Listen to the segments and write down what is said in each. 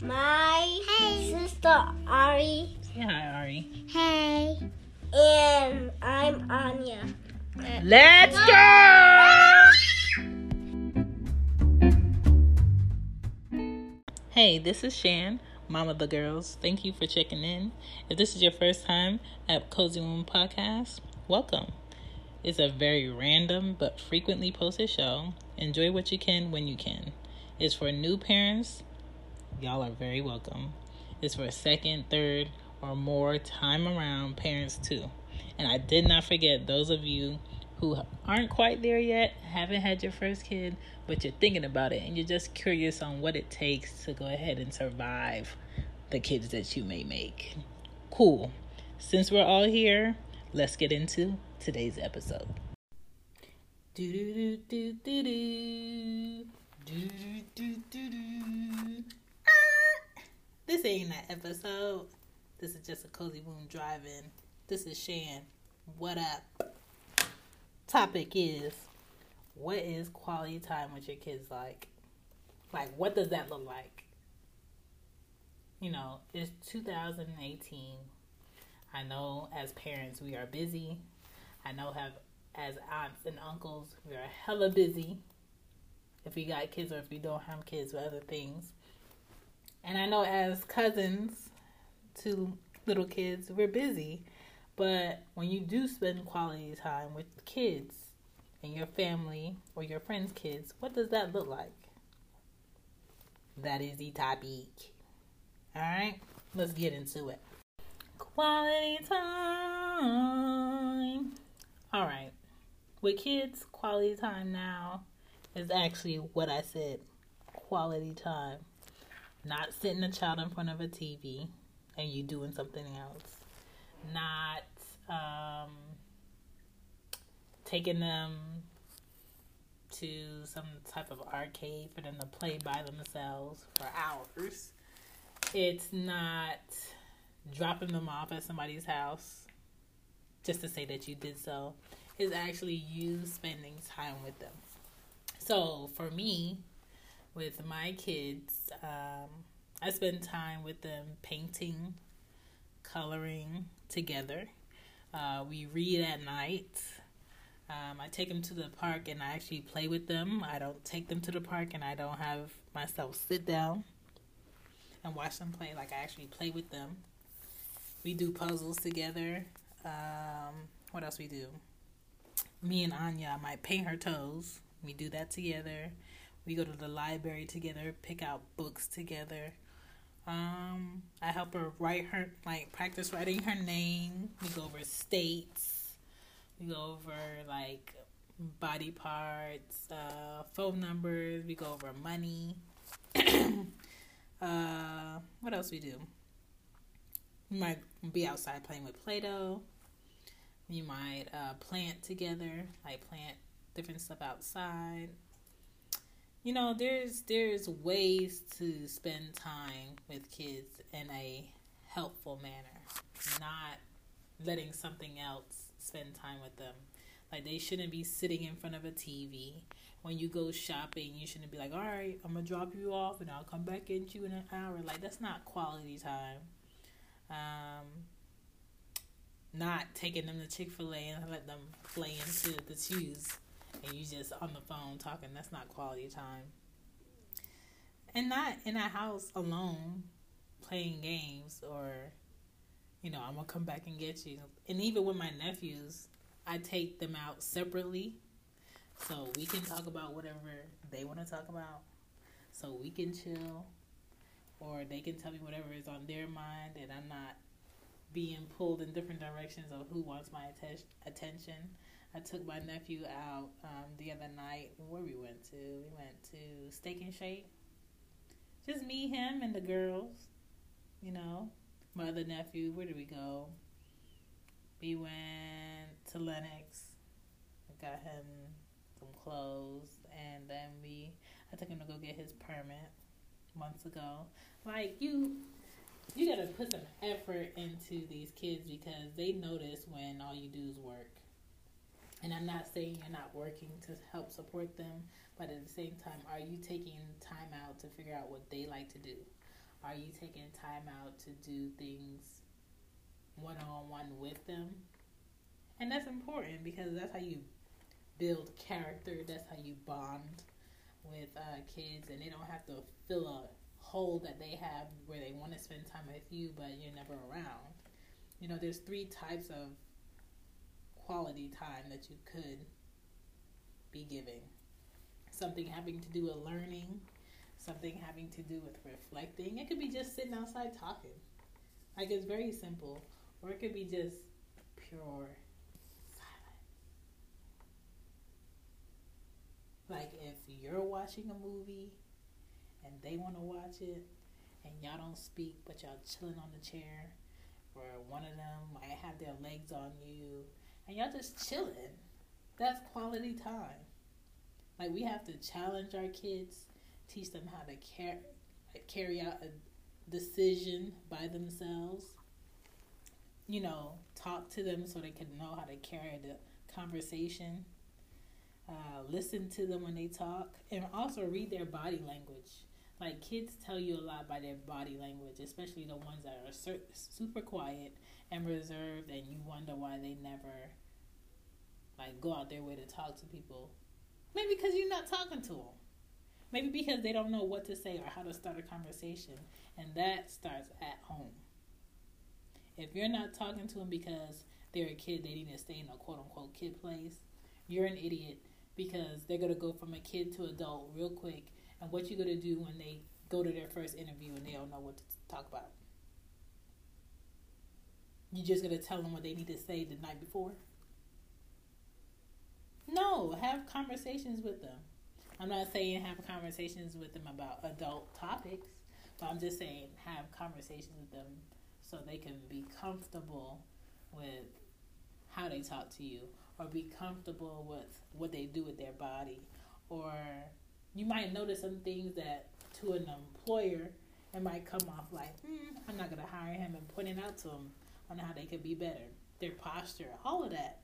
Hey. My sister Ari. Say hi, Ari. Hey. And I'm Anya. Let's go! Hey, this is Shan, mom of the girls. Thank you for checking in. If this is your first time at Cozy Woman Podcast, welcome. It's a very random but frequently posted show. Enjoy what you can when you can. It's for new parents. Y'all are very welcome. It's for second, third, or more time around parents too. And I did not forget those of you who aren't quite there yet, haven't had your first kid, but you're thinking about it and you're just curious on what it takes to go ahead and survive the kids that you may make. Cool. Since we're all here, let's get into today's episode. Do do do do do do do do do do. This ain't that episode. This is just a cozy room drive-in. This is Shan. What up? Topic is what is quality time with your kids like? Like what does that look like? You know, it's 2018. I know as parents we are busy. I know have as aunts and uncles we are hella busy. If we got kids or if we don't have kids or other things. And I know as cousins to little kids, we're busy. But when you do spend quality time with kids and your family or your friends' kids, what does that look like? That is the topic. Alright, let's get into it. Quality time. Alright, with kids, quality time now is actually what I said quality time. Not sitting a child in front of a TV and you doing something else. Not um, taking them to some type of arcade for them to play by themselves for hours. It's not dropping them off at somebody's house just to say that you did so. It's actually you spending time with them. So for me, with my kids, um, I spend time with them painting, coloring together. Uh, we read at night. Um, I take them to the park and I actually play with them. I don't take them to the park and I don't have myself sit down and watch them play. Like I actually play with them. We do puzzles together. Um, what else we do? Me and Anya I might paint her toes. We do that together. We go to the library together, pick out books together. Um, I help her write her like practice writing her name. We go over states. We go over like body parts, uh, phone numbers. We go over money. Uh, what else we do? We might be outside playing with Play-Doh. You might uh, plant together, like plant different stuff outside. You know, there's there's ways to spend time with kids in a helpful manner, not letting something else spend time with them. Like they shouldn't be sitting in front of a TV. When you go shopping, you shouldn't be like, "All right, I'm gonna drop you off and I'll come back into you in an hour." Like that's not quality time. Um, not taking them to Chick Fil A and let them play into the shoes, and you just on the phone talking. That's not quality time. And not in a house alone, playing games or, you know, I'm gonna come back and get you. And even with my nephews, I take them out separately, so we can talk about whatever they want to talk about, so we can chill, or they can tell me whatever is on their mind, and I'm not being pulled in different directions of who wants my atten- attention. I took my nephew out um, the other night. Where we went to? We went to Steak and Shake. Just me, him, and the girls. You know, my other nephew. Where did we go? We went to Lenox. I got him some clothes, and then we. I took him to go get his permit months ago. Like you, you gotta put some effort into these kids because they notice when all you do is work. And I'm not saying you're not working to help support them, but at the same time, are you taking time out to figure out what they like to do? Are you taking time out to do things one on one with them? And that's important because that's how you build character, that's how you bond with uh, kids, and they don't have to fill a hole that they have where they want to spend time with you, but you're never around. You know, there's three types of quality time that you could be giving something having to do with learning, something having to do with reflecting. It could be just sitting outside talking. Like it's very simple. Or it could be just pure silence. Like if you're watching a movie and they want to watch it and y'all don't speak but y'all chilling on the chair or one of them might have their legs on you and y'all just chilling. That's quality time. Like we have to challenge our kids, teach them how to car- carry out a decision by themselves. You know, talk to them so they can know how to carry the conversation. Uh, listen to them when they talk, and also read their body language. Like kids tell you a lot by their body language, especially the ones that are super quiet and reserved, and you wonder why they never like go out their way to talk to people Maybe because you're not talking to them. Maybe because they don't know what to say or how to start a conversation. And that starts at home. If you're not talking to them because they're a kid, they need to stay in a quote unquote kid place, you're an idiot because they're to go from a kid to adult real quick. And what you're going to do when they go to their first interview and they don't know what to talk about? You're just going to tell them what they need to say the night before? No, have conversations with them. I'm not saying have conversations with them about adult topics, but I'm just saying have conversations with them so they can be comfortable with how they talk to you or be comfortable with what they do with their body or you might notice some things that to an employer it might come off like hmm, i'm not going to hire him and pointing out to them on how they could be better their posture all of that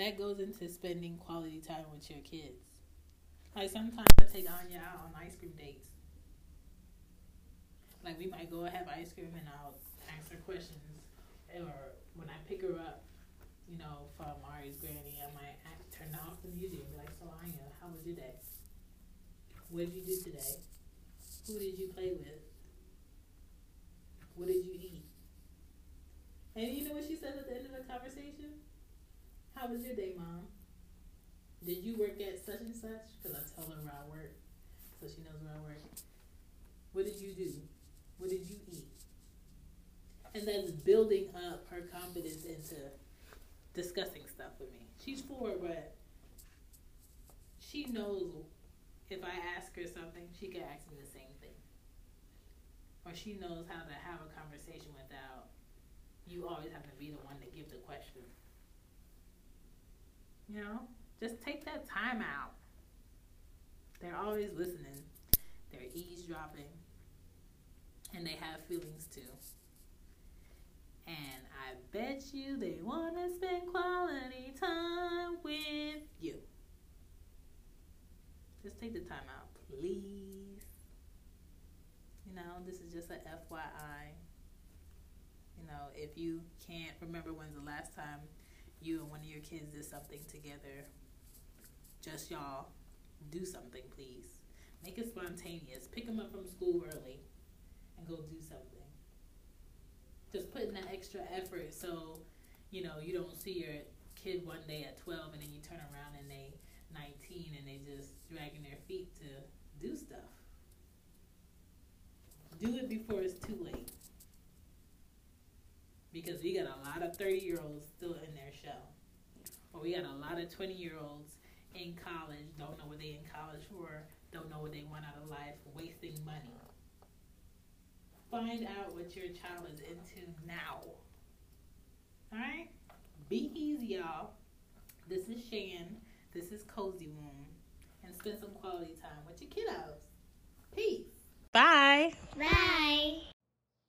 that goes into spending quality time with your kids. Like sometimes I take Anya out on ice cream dates. Like we might go and have ice cream and I'll ask her questions. Or when I pick her up, you know, from Ari's granny, I might turn off the music and be like, so Anya, how was your day? What did you do today? Who did you play with? What did you eat? And you know what she said at the end of the conversation? How was your day, Mom? Did you work at such and such? Because I tell her where I work, so she knows where I work. What did you do? What did you eat? And that's building up her confidence into discussing stuff with me. She's four, but she knows if I ask her something, she can ask me the same thing. or she knows how to have a conversation without you always have to be the one to give the question. You know, just take that time out. They're always listening. They're eavesdropping. And they have feelings too. And I bet you they want to spend quality time with you. Just take the time out, please. You know, this is just a FYI. You know, if you can't remember when's the last time you and one of your kids did something together, just y'all, do something, please. Make it spontaneous. Pick them up from school early and go do something just putting that extra effort so you know you don't see your kid one day at 12 and then you turn around and they 19 and they just dragging their feet to do stuff. Do it before it's too late. Because we got a lot of 30 year olds still in their shell. Or we got a lot of 20 year olds in college don't know what they in college for don't know what they want out of life wasting money find out what your child is into now. All right? Be easy, y'all. This is Shan. This is Cozy Womb. And spend some quality time with your kiddos. Peace. Bye. Bye.